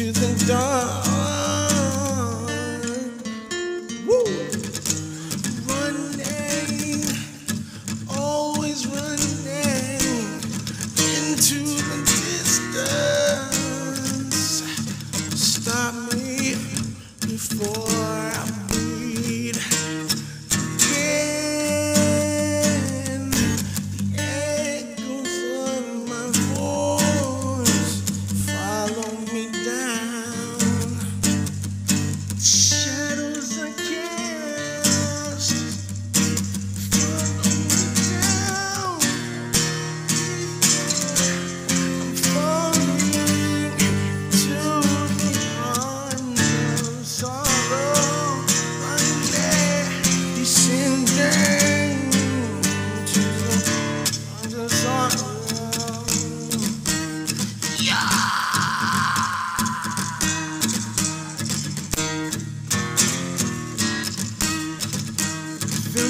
into the dark. Woo! Running, always running